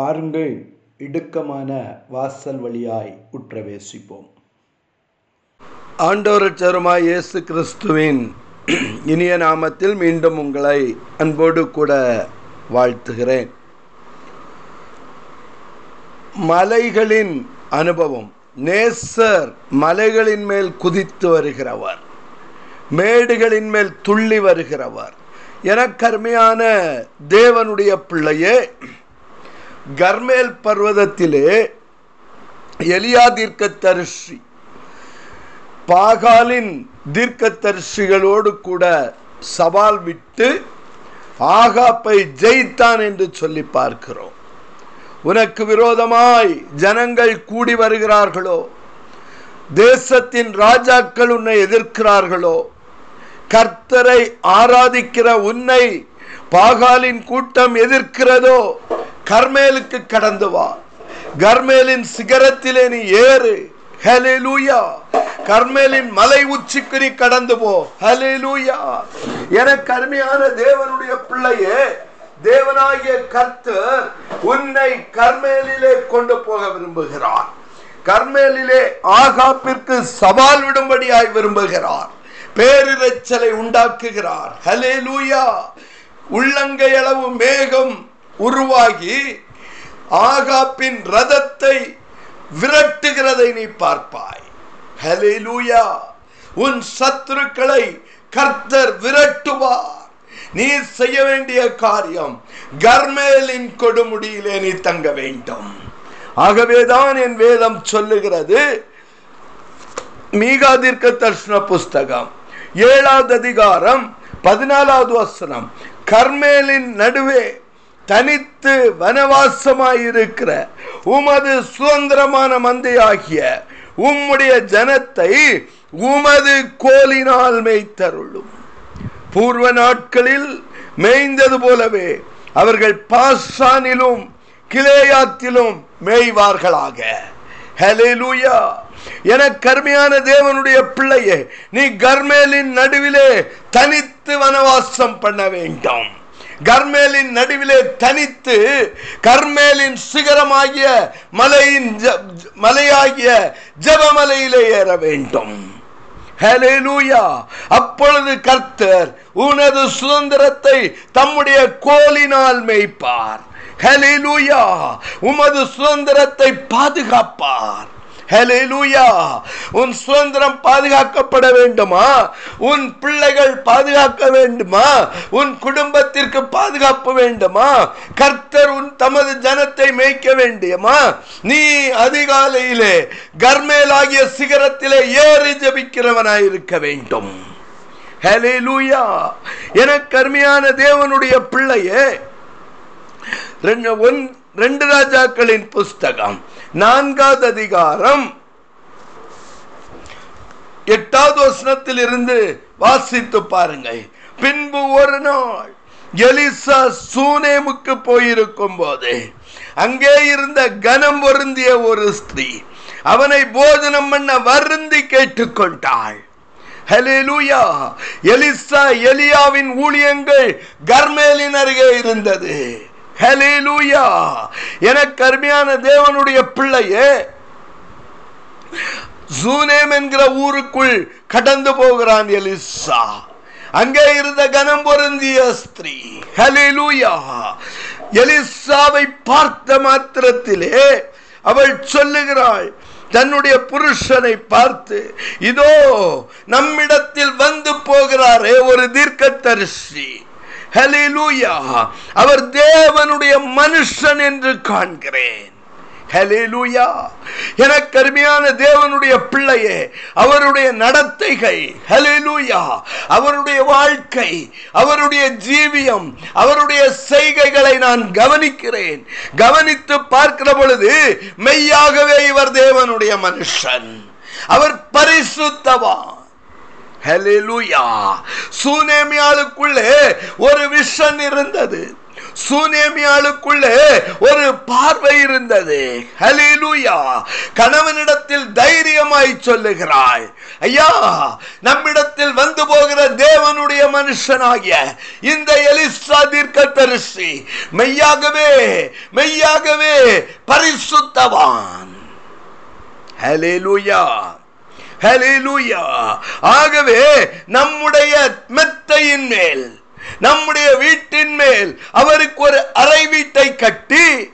பாருங்கள் இடுக்கமான வாசல் வழியாய் உற்றவேசிப்போம். ஆண்டவரச்சருமாய் இயேசு கிறிஸ்துவின் இனிய நாமத்தில் மீண்டும் உங்களை அன்போடு கூட வாழ்த்துகிறேன். மலைகளின் அனுபவம். நேசர் மலைகளின் மேல் குதித்து வருகிறவர். மேடுகளின் மேல் துள்ளி வருகிறவர். எனக்கருமையான தேவனுடைய பிள்ளையே கர்மேல் பர்வதத்திலே எலியா தீர்க்கத்தரிசி பாகாலின் தீர்க்கத்தரிசிகளோடு கூட சவால் விட்டு ஆகாப்பை ஜெயித்தான் என்று சொல்லி பார்க்கிறோம். உனக்கு விரோதமாய் ஜனங்கள் கூடி வருகிறார்களோ? தேசத்தின் ராஜாக்கள் உன்னை எதிர்க்கிறார்களோ? கர்த்தரை ஆராதிக்கிற உன்னை பாகாலின் கூட்டம் எதிர்க்கிறதோ? கர்மேலுக்கு கடந்து வா. கர்மேலின் சிகரத்திலே நீ ஏறு. ஹலேலூயா கர்மேலின் மலை உச்சிக்கு நீ கடந்து போ. ஹலேலூயா எனக்கு அருமையான தேவனுடைய பிள்ளையே தேவனாகிய கர்த்தர் உன்னை கர்மேலிலே கொண்டு போக விரும்புகிறார். கர்மேலிலே ஆகாப்பிற்கு சவால் விடும்படியாய் விரும்புகிறார். பேரிரைச்சலை உண்டாக்குகிறார். ஹலே லூயா உள்ளங்கை அளவு மேகம் உருவாகி ஆகாப்பின் ரதத்தை விரட்டுகிறதை நீ பார்ப்பாய். ஹலிலூயா உன் சத்துருக்களை கர்த்தர் விரட்டுவார். நீ செய்ய வேண்டிய காரியம் கர்மேலின் கொடுமுடியிலே நீ தங்க வேண்டும். ஆகவேதான் என் வேதம் சொல்லுகிறது. மீகாதிர்க்க தர்ஷன புஸ்தகம் ஏழாவது அதிகாரம் பதினாலாவது வசனம். கர்மேலின் நடுவே தனித்து வனவாசமாயிருக்கிற உமது சுதந்திரமான மந்தையாகிய உம்முடைய ஜனத்தை உமது கோலினால் மேய்த்தருளும். பூர்வ நாட்களில் மேய்ந்தது போலவே அவர்கள் பாசானிலும் கிளேயாத்திலும் மேய்வார்களாக. ஹலேலூயா என கருமையான தேவனுடைய பிள்ளையே நீ கர்மேலின் நடுவிலே தனித்து வனவாசம் பண்ண வேண்டும். கர்மேலின் நடுவிலே தனித்து கர்மேலின் சிகரமாகிய மலையின் மலையாகிய ஜபமலையிலே ஏற வேண்டும். அப்பொழுது கர்த்தர் உனது சுதந்திரத்தை தம்முடைய கோலினால் மேய்ப்பார். உமது சுதந்திரத்தை பாதுகாப்பார். ஹலேலூயா உன் சுதந்திரம் பாதுகாக்கப்பட வேண்டுமா? உன் பிள்ளைகள் பாதுகாக்க வேண்டுமா? உன் குடும்பத்திற்கு பாதுகாப்பு வேண்டுமா? கர்த்தர் உன் தமது ஜனத்தை மேய்க்க வேண்டியமா? நீ அதிகாலையிலே கர்மேலாகிய சிகரத்திலே ஏறி ஜபிக்கிறவனாய் இருக்க வேண்டும். ஹலேலூயா எனக்கு அருமையான தேவனுடைய பிள்ளையே ரெண்டு ஒன் ரெண்டு ராஜாக்களின் புஸ்தகம். நான்காவது அதிகாரம். எட்டாவது வசனத்தில் இருந்து வாசித்து பாருங்கள். பின்பு ஒரு நாள் எலிசா சூனேமுக்கு போயிருக்கும் போது அங்கே இருந்த கனம் பொருந்திய ஒரு ஸ்திரீ அவனை போஜனம் பண்ண வருந்தி கேட்டுக்கொண்டாள் ஹலேலூயா எலிசா எலியாவின் ஊழியங்கள் கர்மேலின் அருகே இருந்தது. எனக்கு அருமையான தேவனுடைய பிள்ளையே ஜூனேம் என்கிற ஊருக்குள் கடந்து போகிறான் எலிசா. அங்கே இருந்த கனம் பொருந்திய ஸ்திரீ. ஹலிலூயா எலிசாவை பார்த்த மாத்திரத்திலே அவள் சொல்லுகிறாள் தன்னுடைய புருஷனை பார்த்து இதோ நம்மிடத்தில் வந்து போகிறாரே ஒரு தீர்க்கதரிசி. ஹலிலூயா அவர் தேவனுடைய மனுஷன் என்று காண்கிறேன். எனக்கு அருமையான தேவனுடைய பிள்ளையே அவருடைய நடத்தைகள் ஹலிலூயா. அவருடைய வாழ்க்கை அவருடைய ஜீவியம் அவருடைய செய்கைகளை நான் கவனிக்கிறேன். கவனித்து பார்க்கிற பொழுது மெய்யாகவே இவர் தேவனுடைய மனுஷன். அவர் பரிசுத்தவான். சூனேமியாளுக்குள்ளே ஒரு விஷன் இருந்தது. சூனேமியாளுக்குள்ளே ஒரு பார்வை இருந்தது. ஹலிலுயா கணவனிடத்தில் தைரியமாய் சொல்லுகிறாய். ஐயா நம்மிடத்தில் வந்து போகிற தேவனுடைய மனுஷனாகிய இந்த எலிசா தீர்க்கதரிசி மெய்யாகவே மெய்யாகவே பரிசுத்தவான். ஹலிலுயா ஆகவே நம்முடைய மெத்தையின் மேல் நம்முடைய வீட்டின் மேல் அவருக்கு ஒரு அறை வீட்டை கட்டி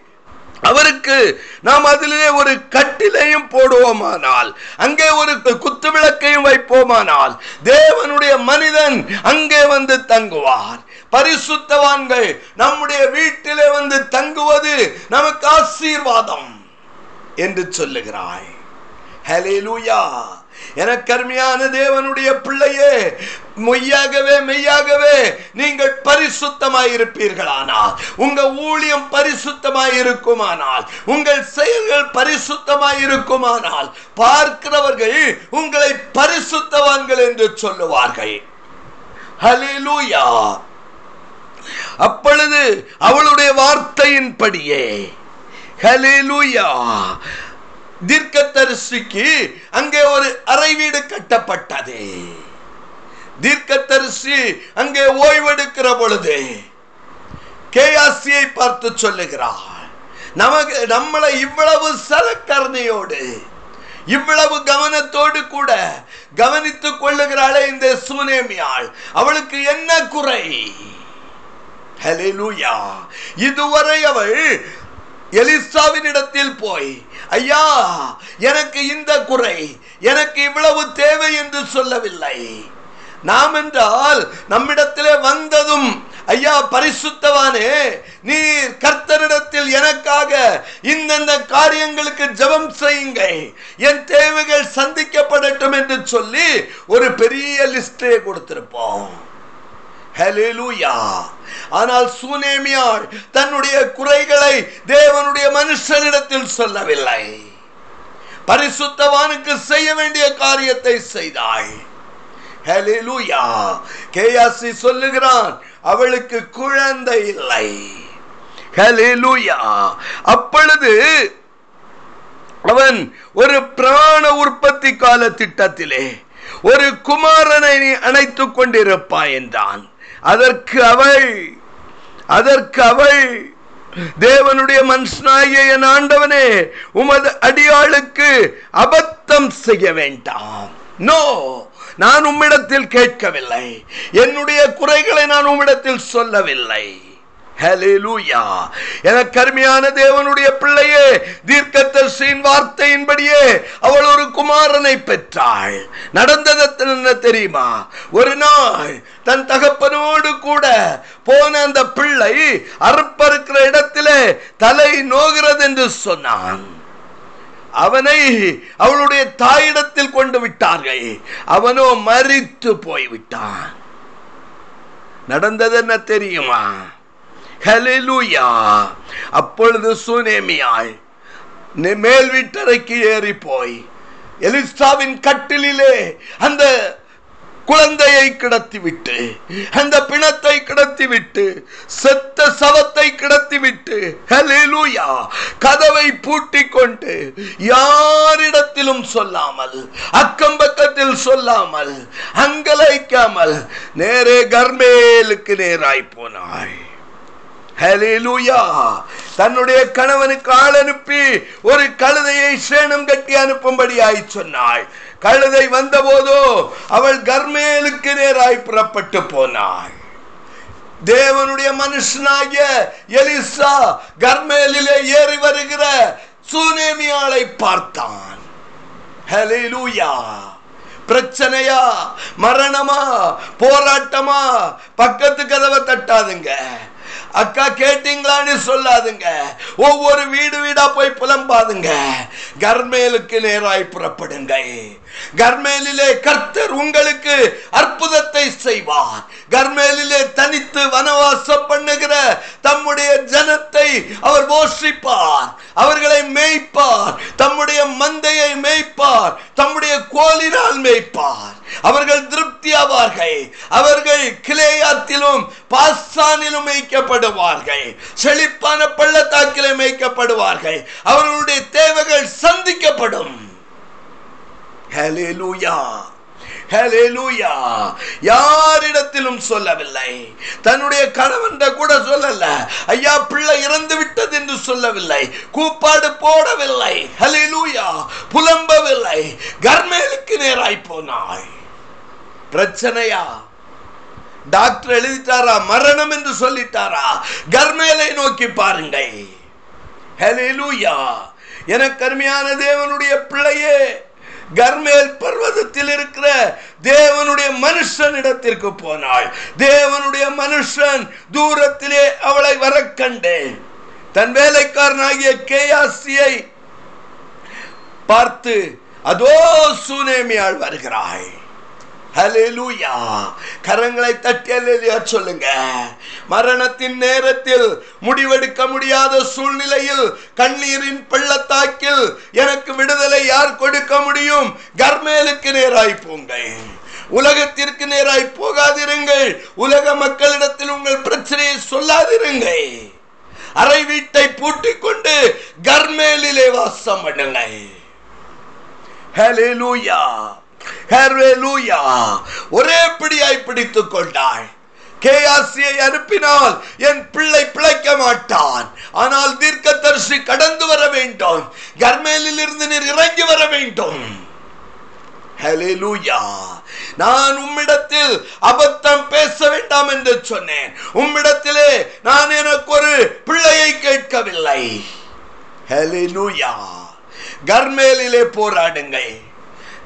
அவருக்கு நாம் அதிலே ஒரு கட்டிலையும் போடுவோமானால் அங்கே ஒரு குத்து விளக்கையும் வைப்போமானால் தேவனுடைய மனிதன் அங்கே வந்து தங்குவார். பரிசுத்தவான்கள் நம்முடைய வீட்டிலே வந்து தங்குவது நமக்கு ஆசீர்வாதம் என்று சொல்லுகிறாய். ஹலேலூயா எனக்கு அருமையான தேவனுடைய பிள்ளையே மெய்யாகவே மெய்யாகவே நீங்கள் பரிசுத்தமாய் இருப்பீர்களானால் உங்க ஊழியம் பரிசுத்தமாய் இருக்குமானால் உங்கள் செயல்கள் பரிசுத்தமாய் இருக்குமானால் பார்க்கிறவர்கள் உங்களை பரிசுத்தவான்கள் என்று சொல்லுவார்கள். ஹலேலூயா அப்பொழுது அவளுடைய வார்த்தையின்படியே ஹலிலூயா தீர்க்கத்தரிசிக்கு அங்கே ஒரு அறை வீடு கட்டப்பட்டது தீர்க்கத்தரிசி அங்கே ஓய்வெடுக்கிற பொழுது கேஆசியை பார்த்து சொல்லுகிறார் நமக்கு நம்மளை இவ்வளவு சலக்கரணையோடு இவ்வளவு கவனத்தோடு கூட கவனித்துக் கொள்ளுகிறாளே இந்த சுனேமியாள். அவளுக்கு என்ன குறை? இதுவரை அவள் எலிசாவின் இடத்தில் போய் ஐயா எனக்கு இந்த குறை எனக்கு இவ்வளவு தேவை என்று சொல்லவில்லை. நாம் என்றால் நம்மிடத்திலே வந்ததும் ஐயா பரிசுத்தவானே நீர் கர்த்தரிடத்தில் எனக்காக இந்தந்த காரியங்களுக்கு ஜெபம் செய்யுங்க என் தேவைகள் சந்திக்கப்படட்டும் என்று சொல்லி ஒரு பெரிய லிஸ்டே கொடுத்திருப்போம். ஆனால் சூனேமியாள் தன்னுடைய குறைகளை தேவனுடைய மனுஷனிடத்தில் சொல்லவில்லை. பரிசுத்தவானுக்கு செய்ய வேண்டிய காரியத்தை செய்தாள். கேயாசி சொல்லுகிறான் அவளுக்கு குழந்தை இல்லை. அப்பொழுது அவன் ஒரு பிராண உற்பத்தி கால திட்டத்திலே ஒரு குமாரனை அணைத்துக் கொண்டிருப்பாய் என்றான். அதற்கு அவள் அதற்கு அவள் தேவனுடைய மனுஷனாகிய என் ஆண்டவனே உமது அடியாளுக்கு அபத்தம் செய்ய வேண்டாம். நோ நான் உம்மிடத்தில் கேட்கவில்லை. என்னுடைய குறைகளை நான் உம்மிடத்தில் சொல்லவில்லை. ஹalleluya எனக்கு தேவனுடைய பிள்ளையே தீர்க்கதரிசியின் வார்த்தையின்படியே அவள் ஒரு குமாரனை பெற்றாள். நடந்தது என்ன தெரியுமா? ஒரு நாள் தன் தகப்பனோடு கூட போன அந்த பிள்ளை அறுப்பறுக்கிற இடத்திலே தலை நோகிறது என்று சொன்னான். அவனை அவளுடைய தாயிடத்தில் கொண்டு விட்டார்கள். அவனோ மறித்து போய்விட்டான். நடந்தது என்ன தெரியுமா? ஹalleluya அப்பொழுது சுனேமியாள் மேல் வீட்டறைக்கு ஏறி போய் எலிஸ்டாவின் கட்டிலே அந்த குழந்தையை கிடத்திவிட்டு அந்த பிணத்தை கிடத்திவிட்டு செத்த சவத்தை கிடத்திவிட்டு ஹalleluya கதவை பூட்டி கொண்டு யாரிடத்திலும் சொல்லாமல் அக்கம் பக்கத்தில் சொல்லாமல் அங்கலைக்காமல் நேரே கர்மேலுக்கு நேராய் போனாள் தன்னுடைய கணவனுக்கு ஆள் அனுப்பி ஒரு கழுதையை சேணம் கட்டி அனுப்பும்படியாய் சொன்னாள். கழுதை வந்தபோதோ அவள் கர்மேலுக்கு நேராய் புறப்பட்டு போனாள். தேவனுடைய மனுஷனாகிய எலிசா கர்மேலிலே ஏறி வருகிற சூனேமியாளை பார்த்தான். பிரச்சனையா? மரணமா? போராட்டமா? பக்கத்து கதவை தட்டாதுங்க. அக்கா கேட்டீங்களான்னு சொல்லாதுங்க. ஒவ்வொரு வீடு வீடா போய் புலம்பாதுங்க. கர்மேலுக்கு நேராய் புறப்படுங்க கர்மேலிலே கர்த்தர் உங்களுக்கு அற்புதத்தை செய்வார். கர்மேலிலே தனித்து வனவாசம் பண்ணுகிற தம்முடைய ஜனத்தை அவர் போஷிப்பார். அவர்களை மேய்ப்பார். தம்முடைய மந்தையை மேய்ப்பார். தம்முடைய கோலினால் மேய்ப்பார். அவர்கள் திருப்தியாவார்கள். அவர்கள் கிளேயாத்திலும் பாஸ்தானிலும் மேய்க்கப்படுவார்கள். செழிப்பான பள்ளத்தாக்கிலே மேய்க்கப்படுவார்கள். அவர்களுடைய தேவைகள் சந்திக்கப்படும். ஹலேலூயா யாரிடத்திலும் சொல்லவில்லை. தன்னுடைய கணவன் கூட சொல்லல. ஐயா பிள்ளை இறந்து விட்டது என்று சொல்லவில்லை. கூப்பாடு போடவில்லை. ஹalleluya. புலம்பவில்லை. கர்மேலுக்கு நேராய் போனாய் பிரச்சனையா? டாக்டர் எழுதிட்டாரா? மரணம் என்று சொல்லிட்டாரா? கர்மேலை நோக்கி பாருங்கள். எனக்கு அருமையான தேவனுடைய பிள்ளையே கர்மேல் பர்வதத்தில் இருக்கிற தேவனுடைய மனுஷனிடத்திற்கு போனாள். தேவனுடைய மனுஷன் தூரத்திலே அவளை வர கண்டேன். தன் வேலைக்காரனாகிய கேயாசியை பார்த்து அதோ சூனேமியாள் வருகிறாய். ஹalleluya கரங்களை தட்டி சொல்லுங்க. மரணத்தின் நேரத்தில் முடிவெடுக்க முடியாத சூழ்நிலையில் கண்ணீரின் பள்ளத்தாக்கில் எனக்கு விடுதலை யார் கொடுக்க முடியும்? கர்மேலுக்கு நேராய் போங்கள். உலகத்திற்கு நேராய் போகாதிருங்கள். உலக மக்களிடத்தில் உங்கள் பிரச்சனையை சொல்லாதிருங்கள். அறை வீட்டை பூட்டிக் கொண்டு கர்மேலிலே வாசம் பண்ணுங்கள். ஹalleluya லூயா ஒரே பிடியாய் பிடித்துக் கொண்டாள் கேஆசியை அனுப்பினால் என் பிள்ளை பிழைக்க மாட்டான். ஆனால் தீர்க்கதரிசி கடந்து வர வேண்டும். கர்மேலில் இருந்து நீர் இறங்கி வர வேண்டும். நான் உம்மிடத்தில் அபத்தம் பேச வேண்டாம் என்று சொன்னேன். உம்மிடத்திலே நான் எனக்கு ஒரு பிள்ளையை கேட்கவில்லை. கர்மேலிலே போராடுங்கள்.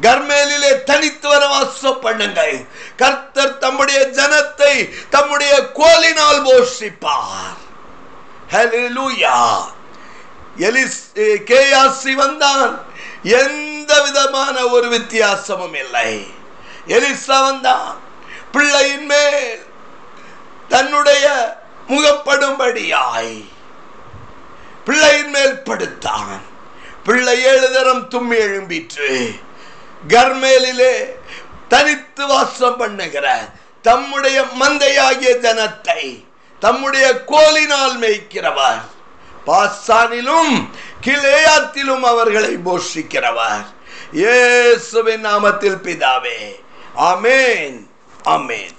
கர்மேலிலே தனித்து வர வாசம் பண்ணுங்கள். கர்த்தர் தம்முடைய ஜனத்தை தம்முடைய கோலினால் போஷிப்பார். எலிஸ் கேயாசி வந்தான். எந்த விதமான ஒரு வித்தியாசமும் இல்லை. எலிசா வந்தான். பிள்ளையின் மேல் தன்னுடைய முகப்படும்படியாய் பிள்ளையின் மேல் படுத்தான். பிள்ளை ஏழு தரம் தும்மி எழும்பிற்று. கர்மேலிலே தனித்து வாசம் பண்ணுகிற தம்முடைய மந்தையாகிய ஜனத்தை தம்முடைய கோலினால் மேய்க்கிறவர். பாசானிலும் கிளேயாத்திலும் அவர்களை போஷிக்கிறவர். இயேசுவின் நாமத்தில் பிதாவே. அமேன் அமேன்